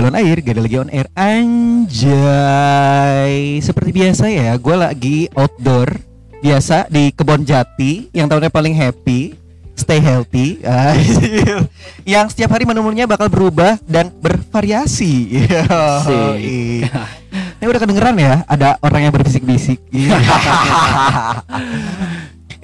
galon air, gak ada lagi on air Anjay Seperti biasa ya, gue lagi outdoor Biasa di kebon jati Yang tahunnya paling happy Stay healthy Yang setiap hari menu-menunya bakal berubah Dan bervariasi. Ini udah kedengeran ya Ada orang yang berbisik-bisik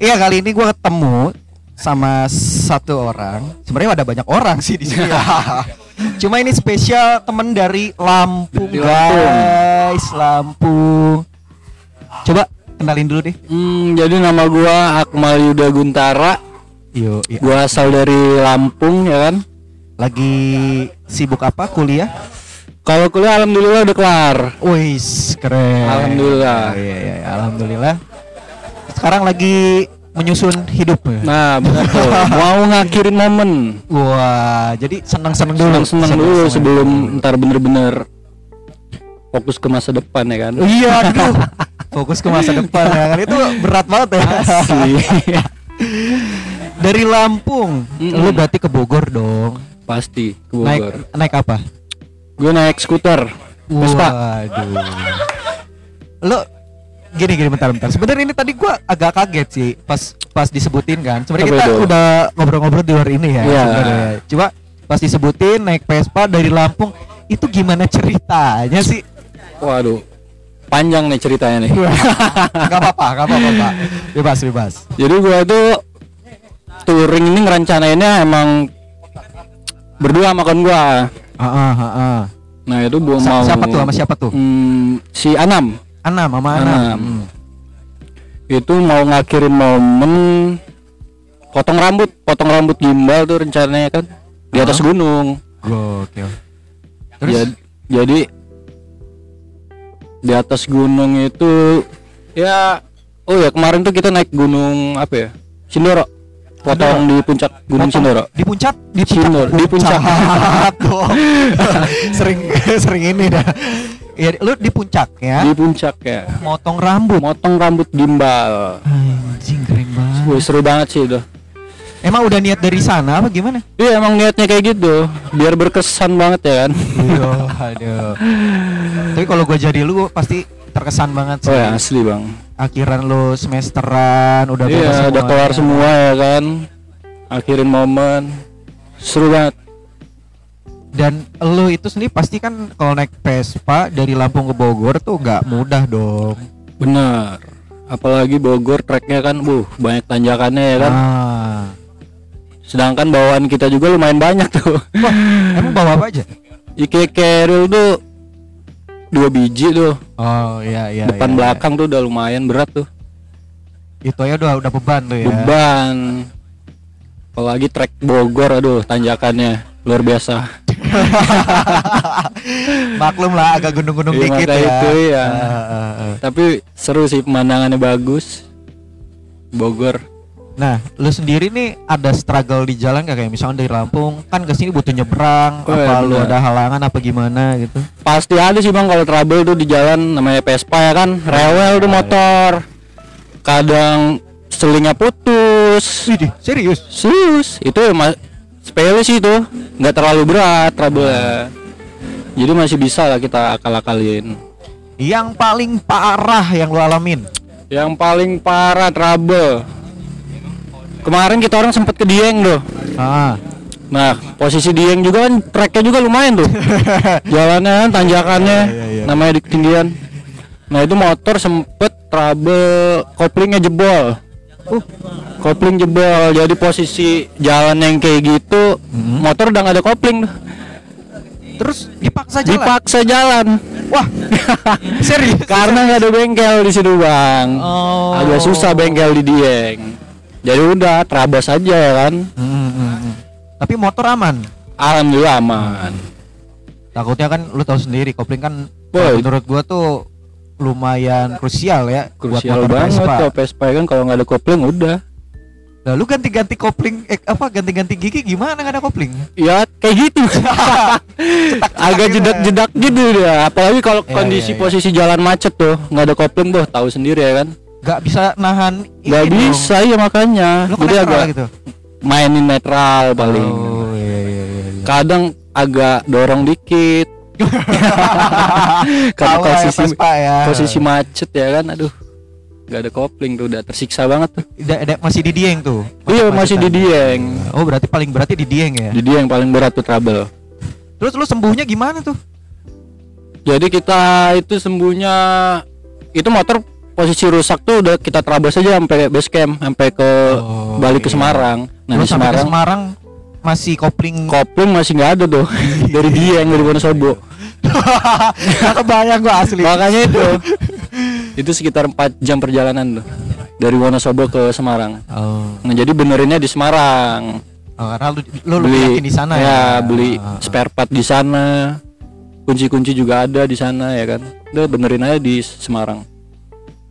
Iya kali ini gue ketemu sama satu orang. Sebenarnya ada banyak orang sih di sini. Cuma ini spesial temen dari Lampung, Dari Lampung. guys. Lampung. Coba kenalin dulu deh. Hmm, jadi nama gua Akmal Yuda Guntara. Yo, iya. Gua asal dari Lampung ya kan. lagi sibuk apa? Kuliah? Kalau kuliah alhamdulillah udah kelar. Wis, keren. Alhamdulillah. Iya, iya, iya, alhamdulillah. Sekarang lagi menyusun hidup. ya? Nah, benar tuh. Mau ngakhirin momen. Wah, jadi senang-senang dulu. Seneng-seneng dulu Senang-senang sebelum dulu. ntar bener-bener fokus ke masa depan ya kan. Iya, aduh. Fokus ke masa depan ya kan itu berat banget ya. Dari Lampung, Mm-mm. lu berarti ke Bogor dong. Pasti ke Naik Bogor. naik apa? Gue naik skuter. Vespa. Waduh. Lu gini gini bentar bentar. Sebenarnya ini tadi gua agak kaget sih pas pas disebutin kan. Sebenarnya kita itu? udah ngobrol-ngobrol di luar ini ya. Iya. sebenarnya. Coba pas disebutin naik Vespa dari Lampung itu gimana ceritanya sih? Waduh. Panjang nih ceritanya nih. gak apa-apa, gak apa-apa, Pak. Bebas, bebas. Jadi gua tuh touring ini ngerencanainnya emang berdua sama kawan gua. Heeh, heeh. Nah, itu gua Sa- mau siapa tuh sama siapa tuh? Hmm, si Anam. Anam sama Anam. Anam. Hmm. Itu mau ngakhirin momen potong rambut, potong rambut gimbal tuh rencananya kan di atas gunung. Gokil. Terus Jad- jadi di atas gunung itu ya oh ya kemarin tuh kita naik gunung apa ya? Sindoro. Potong di puncak Gunung potong Sindoro. Di puncak, di puncak, Sindoro, di puncak. sering sering ini dah. Ya, lu di puncak ya. Di puncak ya. Motong rambut. Motong rambut gimbal. Anjing keren banget. Wih, seru banget sih itu. Emang udah niat dari sana apa gimana? Iya emang niatnya kayak gitu, biar berkesan banget ya kan. Iya, aduh. Tapi kalau gua jadi lu pasti terkesan banget sih. Oh ya asli bang. Akhiran lu semesteran udah Iya udah kelar semuanya. semua ya kan. Akhirin momen, seru banget. Dan lu itu sendiri pasti kan kalau naik Vespa dari Lampung ke Bogor tuh nggak mudah dong. Bener. Apalagi Bogor treknya kan, buh banyak tanjakannya ya kan. Ah. Sedangkan bawaan kita juga lumayan banyak tuh. Wah, emang bawa apa aja? Ike Keril tuh dua biji tuh. Oh iya iya. Depan iya, belakang tuh udah lumayan berat tuh. iya. Itu ya udah udah beban tuh ya. Beban. Apalagi trek Bogor aduh tanjakannya luar biasa. Maklum lah agak gunung-gunung Iya, dikit ya. itu, iya. Ah, ah, ah. Tapi seru sih pemandangannya bagus. Bogor. Nah, lu sendiri nih ada struggle di jalan gak kayak misalnya dari Lampung kan ke sini butuh nyebrang, Oh, apa iya, lu ada halangan apa gimana gitu? Pasti ada sih bang kalau trouble tuh di jalan namanya Vespa ya kan rewel tuh motor. Kadang selingnya putus. Widih, serius? Sus, itu sepele sih itu, nggak terlalu berat trouble Jadi masih bisa lah kita akal-akalin. Yang paling parah yang lu alamin? Yang paling parah trouble. Kemarin kita orang sempet ke Dieng tuh. Ah. Nah, posisi Dieng juga kan treknya juga lumayan tuh. Jalannya kan, tanjakannya, Iya, iya, iya. namanya di ketinggian. Nah itu motor sempet trouble koplingnya jebol. Uh, Kopling jebol, jadi posisi jalan yang kayak gitu, Mhm. motor udah nggak ada kopling tuh. terus dipaksa jalan. Dipaksa jalan. Wah, serius? Karena nggak ada bengkel di situ bang. Oh. Agak susah bengkel di Dieng. Jadi udah terabas aja ya kan. Hmm, hmm, hmm. Tapi motor aman. Alhamdulillah aman. Takutnya kan lu tahu sendiri kopling kan Boy. menurut gua tuh lumayan krusial ya Krusial buat banget Vespa. tuh Vespa kan kalau nggak ada kopling udah. Lalu ganti-ganti kopling eh apa ganti-ganti gigi gimana nggak ada kopling? Ya kayak gitu. Agak gitu jedak-jedak gitu dia. Apalagi kalau Iya, kondisi iya, iya. posisi jalan macet tuh, nggak ada kopling tuh, tahu sendiri ya kan. Gak bisa nahan Nggak dong. bisa ya makanya. Lu kan Jadi agak gitu. mainin netral paling. Oh iya iya iya. iya. Kadang agak dorong dikit. karena ya, posisi Vespa ya. posisi macet ya kan aduh nggak ada kopling tuh udah tersiksa banget tuh Da- da- masih di Dieng tuh. iya masih di. Dieng Oh, berarti paling berarti di Dieng ya. di Dieng paling berat tuh trouble Terus lu sembuhnya gimana tuh? jadi kita itu sembuhnya itu motor posisi rusak tuh udah kita terabas aja sampai base camp sampai ke Oh, balik ke iya. Semarang nah Lu di ke Semarang Semarang masih kopling? Kopling masih nggak ada tuh. Dari Dieng dari Wonosobo. Gak kebayang gua asli. makanya itu. Itu sekitar 4 jam perjalanan tuh. Dari Wonosobo ke Semarang. Oh, nah jadi benerinnya di Semarang. Oh, karena lu lu yakin di sana ya. ya beli ah. spare part di sana. Kunci-kunci juga ada di sana ya kan? Udah benerin aja di Semarang.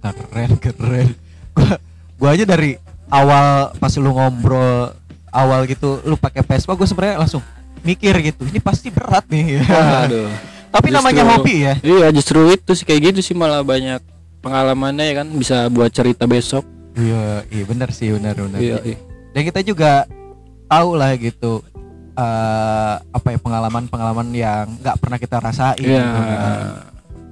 Keren keren. Gua gua aja dari awal pas lu ngobrol awal gitu lu pakai Vespa gue sebenarnya langsung mikir gitu ini pasti berat nih Aduh. tapi Justru- namanya hobi ya Iya justru itu sih kayak gitu sih malah banyak pengalamannya ya kan bisa buat cerita besok. iya iya benar sih benar benar Iya. iya. dan kita juga tahu lah gitu eh apa ya pengalaman pengalaman yang nggak pernah kita rasain Iya. gitu kan.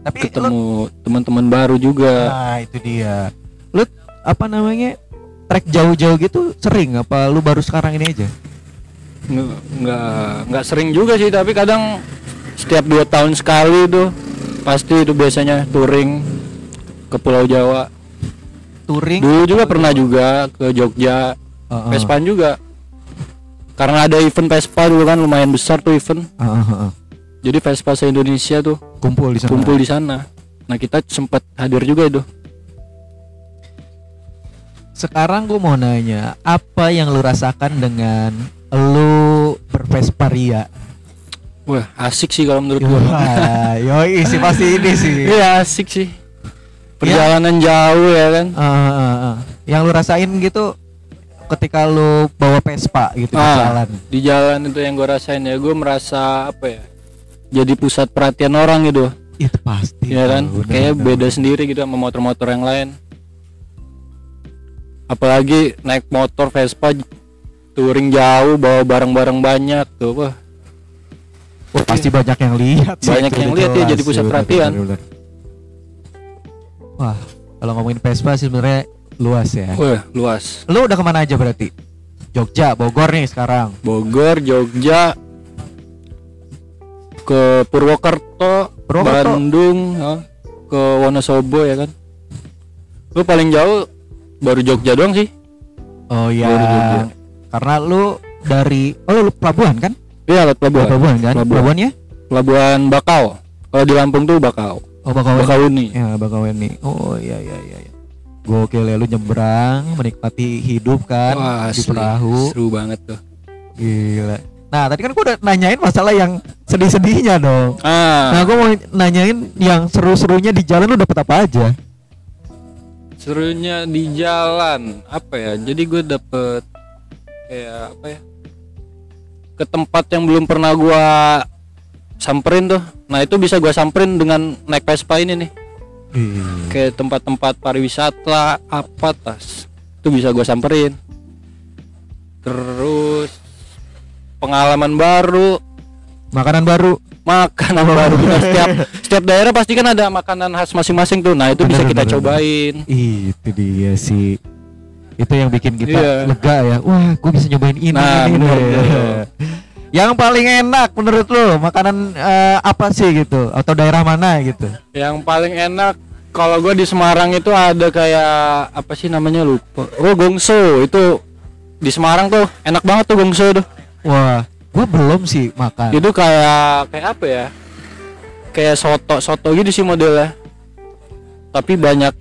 tapi Ketemu teman-teman baru juga. nah itu dia lu apa namanya trek jauh-jauh gitu sering apa lu baru sekarang ini aja Nggak nggak sering juga sih tapi kadang setiap dua tahun sekali tuh pasti itu biasanya touring ke Pulau Jawa. touring Dulu juga pernah juga ke Jogja, Heeh. Vespan juga. Karena ada event Vespa dulu kan lumayan besar tuh event. Heeh. Jadi Vespa se Indonesia tuh kumpul di sana kumpul di sana. Nah kita sempat hadir juga itu. Sekarang gue mau nanya apa yang lu rasakan dengan lu bervespa ria Wah asik sih kalau menurut. Wah, yoi sih pasti ini sih Iya asik sih. Perjalanan jauh ya kan. Ah, ah, ah. yang lu rasain gitu ketika lu bawa Vespa gitu di Ah, jalan Di jalan itu yang gua rasain ya, gua merasa apa ya? Jadi pusat perhatian orang gitu, itu pasti ya kan? Kayak beda sendiri gitu sama motor-motor yang lain. Apalagi naik motor Vespa touring jauh bawa barang-barang banyak tuh, wah. Wah, pasti banyak yang lihat sih, Banyak yang lihat ya, jadi pusat bener, perhatian. bener, bener. wah kalau ngomongin Vespa sih sebenarnya luas ya Wah, luas. lu udah ke mana aja berarti Jogja Bogor nih sekarang Bogor, Jogja, ke Purwokerto, Purwokerto. Bandung, ya, ke Wonosobo ya kan. Lu paling jauh baru Jogja doang sih. oh iya Baru Jogja. karena lu dari oh lu pelabuhan kan Iya, lewat pelabuhan. pelabuhan kan Pelabuhan. pelabuhannya Pelabuhan Bakau. Kalau di Lampung tuh Bakau. oh Bakauheni Bakauni. ya Bakauheni oh iya iya iya iya. gokil ya lu nyebrang menikmati hidup kan Wah, di asli. perahu Seru banget tuh. gila nah tadi kan gua udah nanyain masalah yang sedih-sedihnya dong Ah, nah gua mau nanyain yang seru-serunya di jalan lu dapet apa aja serunya di jalan apa ya? Jadi gue dapet kayak apa ya? Ke tempat yang belum pernah gua samperin tuh. Nah, itu bisa gua samperin dengan naik Vespa ini nih. Kayak tempat-tempat pariwisata apa tas. Itu bisa gua samperin. Terus pengalaman baru, makanan baru makanan baru Benar, setiap setiap daerah pasti kan ada makanan khas masing-masing tuh. Nah, itu bisa Bener, kita bener, cobain. itu dia sih itu yang bikin kita Iya. lega ya wah gue bisa nyobain ini Nah, ini bener yang paling enak menurut lu makanan eh, apa sih gitu atau daerah mana gitu Yang paling enak kalau gue di Semarang itu ada kayak apa sih namanya lupa. Oh, gongso itu di Semarang tuh enak banget tuh gongso tuh. wah gue belum sih makan Itu kayak kayak apa ya? Kayak soto soto gitu sih modelnya. Tapi banyak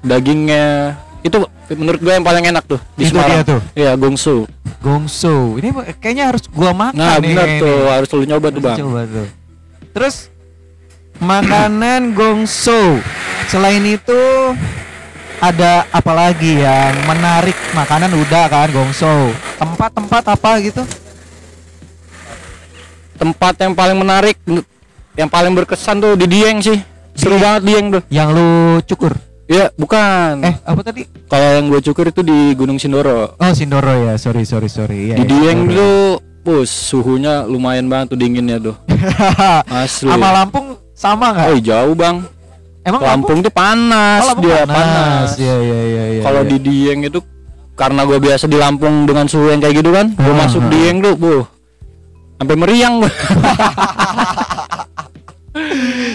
dagingnya. Itu menurut gue yang paling enak tuh di Itu Semarang. dia tuh. Iya gongso. gongso ini kayaknya harus gua makan Nah nih benar kayaknya tuh nih. harus lu nyoba tuh Harus bang. coba tuh terus makanan gongso selain itu ada apa lagi yang menarik makanan udah kan gongso tempat-tempat apa gitu Tempat yang paling menarik, yang paling berkesan tuh di Dieng sih. Seru Di- banget Dieng tuh. yang lu cukur Iya bukan. eh apa tadi Kalau yang gue cukur itu di Gunung Sindoro. oh Sindoro ya sorry sorry sorry ya, di ya, Dieng Sindoro. dulu bus suhunya lumayan banget tuh dinginnya tuh asli Sama Lampung sama nggak? oh jauh bang Emang Lampung tuh panas Oh, Lampung dia panas, Iya iya iya iya. kalau iya. di Dieng itu karena gue biasa di Lampung dengan suhu yang kayak gitu kan gue masuk. Dieng tuh bu sampai meriang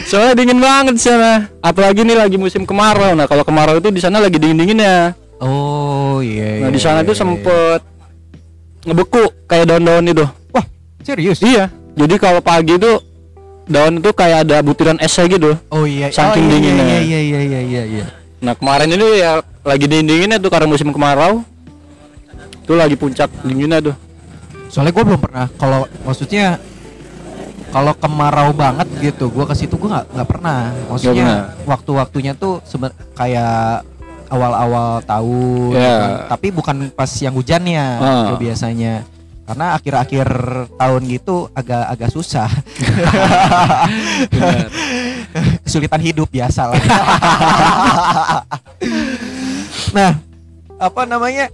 soalnya dingin banget sana apalagi nih lagi musim kemarau nah kalau kemarau itu di sana lagi dingin dinginnya Oh iya. nah iya, di sana iya, tuh iya. sempet ngebeku kayak daun-daun itu Wah serius? iya jadi kalau pagi tuh daun itu kayak ada butiran esnya gitu Oh iya. Saking oh, iya, dinginnya. Iya iya iya iya iya. iya. Nah kemarin ini ya lagi dingin dinginnya tuh karena musim kemarau. Itu lagi puncak dinginnya tuh. Soalnya gue belum pernah. Kalau maksudnya kalau kemarau banget gitu, gue ke situ gue nggak nggak pernah. Maksudnya waktu-waktunya tuh seben kayak awal-awal tahun, gitu. tapi bukan pas yang hujannya Ah. gitu biasanya. Karena akhir-akhir tahun gitu agak-agak susah. Benar. kesulitan hidup biasa lah. nah, apa namanya?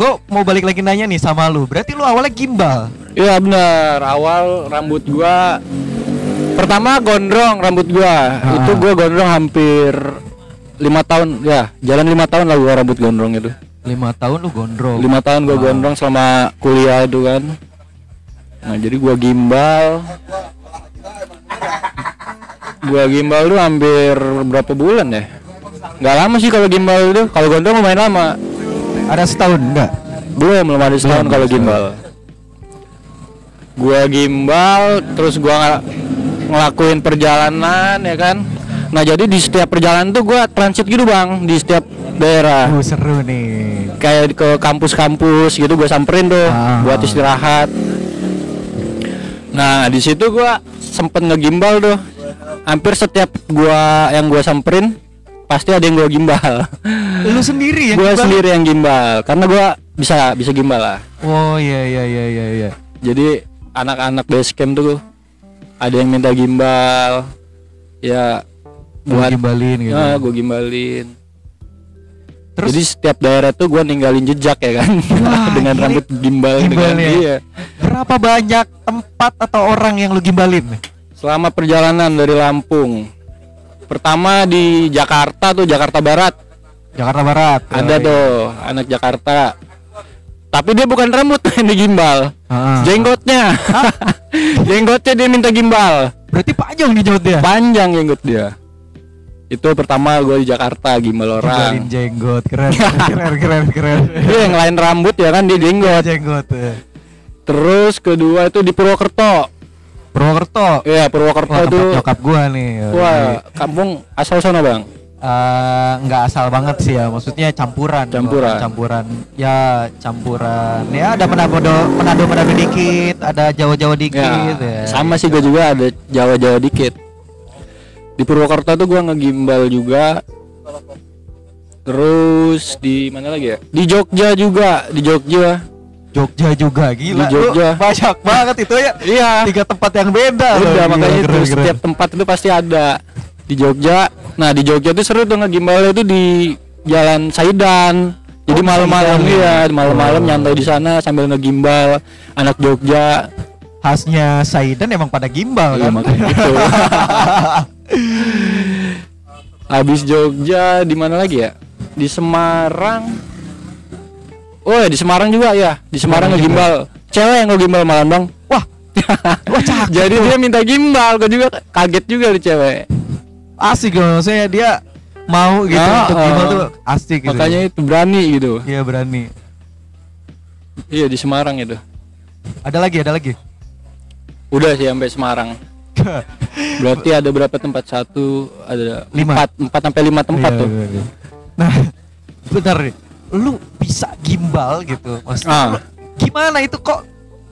Gue mau balik lagi nanya nih sama lu. Berarti lu awalnya gimbal. Iya benar. Awal rambut gua pertama gondrong rambut gua. Ah. Itu gua gondrong hampir lima tahun ya jalan lima tahun lah gua rambut gondrong itu lima tahun lu gondrong. lima tahun gua Ah. gondrong selama kuliah itu kan nah jadi gua gimbal gua gimbal tuh hampir berapa bulan ya nggak lama sih kalau gimbal itu kalau gondrong lumayan lama Ada setahun enggak? belum belum ada setahun Belum, kalau gimbal gua gimbal terus gua ng- ngelakuin perjalanan ya kan nah jadi di setiap perjalanan tuh gua transit gitu bang di setiap daerah Uh, seru nih. kayak ke kampus-kampus gitu gue samperin tuh Ah. buat istirahat nah di situ gue sempet ngegimbal tuh hampir setiap gua yang gue samperin pasti ada yang gue gimbal Lu sendiri ya? gue gimbal? sendiri yang gimbal karena gua bisa bisa gimbal lah Oh iya iya iya iya iya. jadi anak-anak base camp tuh ada yang minta gimbal ya buat gimbalin gitu. nah, gue gimbalin Terus jadi setiap daerah tuh gue ninggalin jejak ya kan Wah, dengan gini, rambut gimbal dengan gimbalnya. iya berapa banyak tempat atau orang yang lu gimbalin? selama perjalanan dari Lampung pertama di Jakarta tuh Jakarta Barat Jakarta Barat. ada tuh anak Jakarta tapi dia bukan rambut yang digimbal Ah. jenggotnya jenggotnya dia minta gimbal Berarti panjang nih jawab dia. panjang jenggot dia itu pertama gue di Jakarta gimbal Gimbalin orang jenggot keren keren keren keren. dia yang lain rambut ya kan dia jenggot jenggot. eh. terus kedua itu di Purwokerto Purwokerto. Iya Purwokerto Wah, itu tempat nyokap gua nih. wah kampung asal sana bang Eh, nggak asal banget sih ya, maksudnya campuran. Campuran. Campuran. Ya, campuran. Ya ada menado menado menado dikit, ada Jawa Jawa dikit ya, ya. sama sih gue juga ada Jawa-Jawa dikit di Purwokerto tuh gue ngegimbal juga terus di mana lagi ya di Jogja juga di Jogja Jogja juga gila. Di Jogja. Lu banyak banget itu ya. iya Tiga tempat yang beda. loh. udah Gila, makanya itu keren, keren. setiap tempat itu pasti ada di Jogja nah di Jogja tuh seru tuh ngegimbalnya tuh di Jalan Saidan jadi Oh, malam-malam ya malam-malam Oh. nyantai di sana sambil ngegimbal anak Jogja khasnya Saidan emang pada gimbal Iya kan. makanya gitu. Habis Jogja di mana lagi ya? Di Semarang. Oh ya di Semarang juga ya. Di Semarang ngegimbal. Cewek yang ngegimbal malam bang. Wah, wah cakep. Jadi dia minta gimbal. Gue juga kaget juga di cewek. asik loh. Saya dia mau gitu Ah, untuk gimbal tuh asik gitu. Makanya itu berani gitu. Iya berani. Iya di Semarang itu. Ada lagi, ada lagi. Udah sih sampai Semarang. Berarti ada berapa tempat? Satu, ada Lima. empat, empat sampai lima tempat Iya, tuh. iya, iya. Nah, bentar nih. Lu bisa gimbal gitu, maksudnya. lu Gimana itu kok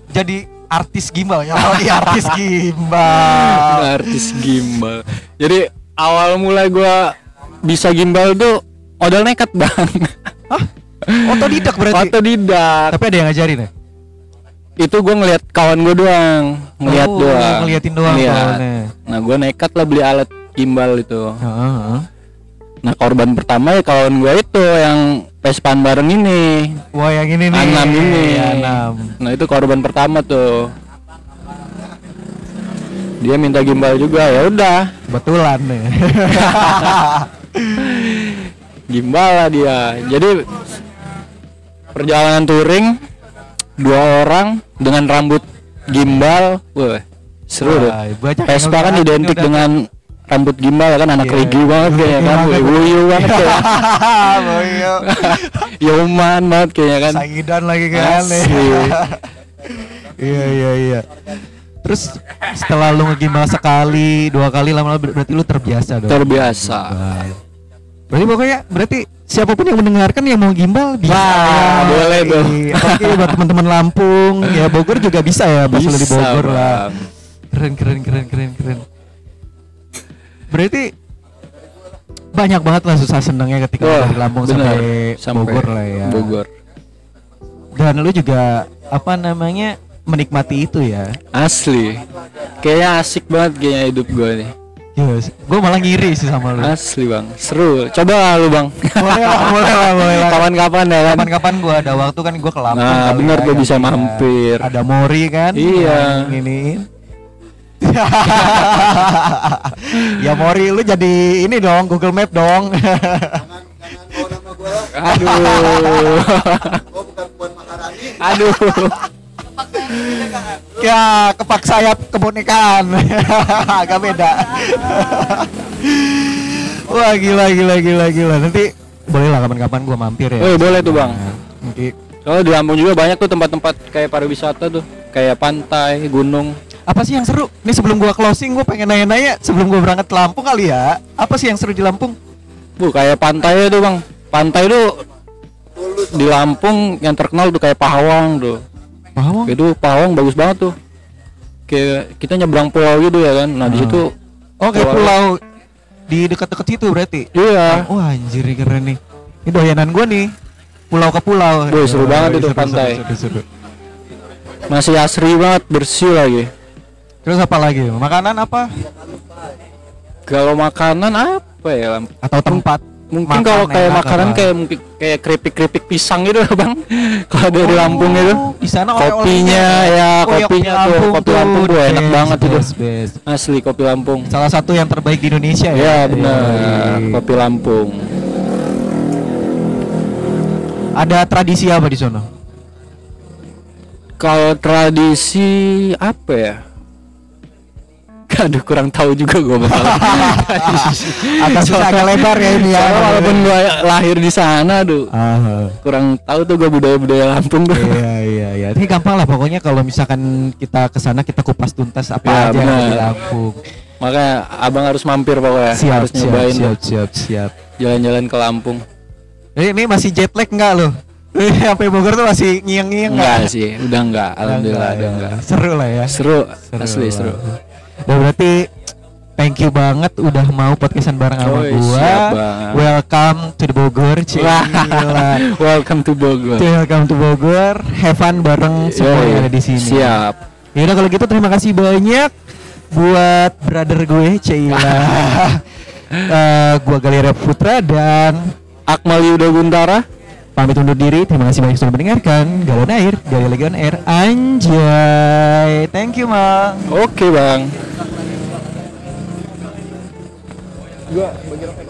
jadi artis gimbal ya? Oh, iya, artis gimbal. artis gimbal jadi awal mulai gua bisa gimbal tuh modal nekat bang Otodidak berarti. otodidak Tapi ada yang ngajarin ya? itu gua ngeliat kawan gua doang ngeliat Oh, doang ngeliatin doang Ngeliat. kawannya. nah gua nekat lah beli alat gimbal itu Heeh, heeh. nah korban pertama ya kawan gua itu yang Pespan bareng ini. Wah yang ini nih. Anam ini. Anam. Nah itu korban pertama tuh. Dia minta gimbal juga ya udah. Betulan nih. gimbal lah dia. Jadi perjalanan touring dua orang dengan rambut gimbal. Wah seru deh Wah, Vespa kan identik dengan rambut gimbal kan anak Iya, regi banget kayaknya kan wuyu banget kayak. Yoman banget kayaknya kan Saidan lagi kan. Iya iya iya. Terus setelah lu ngegimbal sekali, dua kali lama-lama ber- berarti lu terbiasa dong. terbiasa. Berarti pokoknya berarti siapa pun yang mendengarkan yang mau gimbal bisa. Wah, boleh tuh. Iya, Apalagi buat teman-teman Lampung, ya Bogor juga bisa ya, lu di Bisa, Bogor lah. Keren keren keren keren keren. Berarti banyak banget lah susah senangnya ketika Wah, dari Lampung bener. sampai, Bogor lah ya. Bogor Dan lu juga apa namanya menikmati itu ya. asli kayaknya asik banget kayaknya hidup gue nih Yes, gue malah ngiri sih sama lu. asli bang seru coba lah lu bang boleh lah, boleh lah, boleh lah. kapan-kapan ya kan Kapan-kapan gua ada waktu kan gua ke Lampung. Nah, bener ya, tuh yang bisa ada- mampir. Ada Mori kan? Iya. Ini. ya Mori lu jadi ini dong Google Map dong. aduh aduh ya kepak sayap kebonekaan. Agak beda. Wah gila gila gila gila. Nanti boleh lah kapan-kapan gua mampir ya. Eh, boleh tuh, Bang. Oke. Soalnya di Lampung juga banyak tuh tempat-tempat kayak pariwisata tuh kayak pantai gunung Apa sih yang seru? Nih sebelum gua closing gua pengen nanya-nanya sebelum gua berangkat ke Lampung kali ya. Apa sih yang seru di Lampung? bu kayak pantai tuh bang pantai tuh di Lampung yang terkenal tuh kayak Pahawang tuh Pahawang. itu Pahawang bagus banget tuh kayak kita nyebrang pulau gitu ya kan nah di Ah. situ Oh kayak Pulau- pulau di dekat-dekat situ berarti. iya Wah anjir keren nih. Ini doyanan gua nih. Pulau ke pulau. Wih, seru Wah, banget itu seru, pantai. seru, seru, seru. masih asri banget bersih lagi Terus apa lagi? Makanan apa? kalau makanan apa ya? Atau tempat? mungkin kalau kayak makanan kayak mungkin kayak keripik-keripik pisang gitu bang kalau dari Oh, Lampung itu Di sana Kopinya, ya, Oh, iya, kopinya tuh, kopi Lampung tuh enak Best, banget itu. asli kopi Lampung Salah satu yang terbaik di Indonesia ya. ya benar Yoi. kopi Lampung Ada tradisi apa di sana? Kalau tradisi apa ya? Aduh kurang tahu juga gue bakal. Susah agak lebar ya ini ya. Walaupun gue lahir di sana, aduh Ah, kurang tahu tuh gue budaya-budaya Lampung tuh. iya iya iya. Ini gampang lah pokoknya kalau misalkan kita ke sana kita kupas tuntas apa Ya, aja yang ada di. Lampung. Makanya abang harus mampir pokoknya, Siap, harus siap, nyobain siap, siap, siap. jalan-jalan ke Lampung. Ini, ini masih jet lag enggak lo? Sampai Bogor tuh masih ngiang-ngiang Enggak sih, udah enggak, alhamdulillah udah ya. enggak. Seru lah ya. Seru, asli seru. Udah berarti thank you banget udah mau podcastan bareng sama Oi, gua. Welcome to the Bogor. Welcome to Bogor. Welcome to Bogor. Have fun bareng semua Yoi, yang ada di sini. Siap. Ya udah kalau gitu terima kasih banyak buat brother gue Cila. Eh, gua Galera Putra dan Akmal Yuda Guntara. Pamit undur diri. Terima kasih banyak sudah mendengarkan Galon Air dari Legion Air. Anjay. Thank you, Mang. Oke, Bang. Gua bagi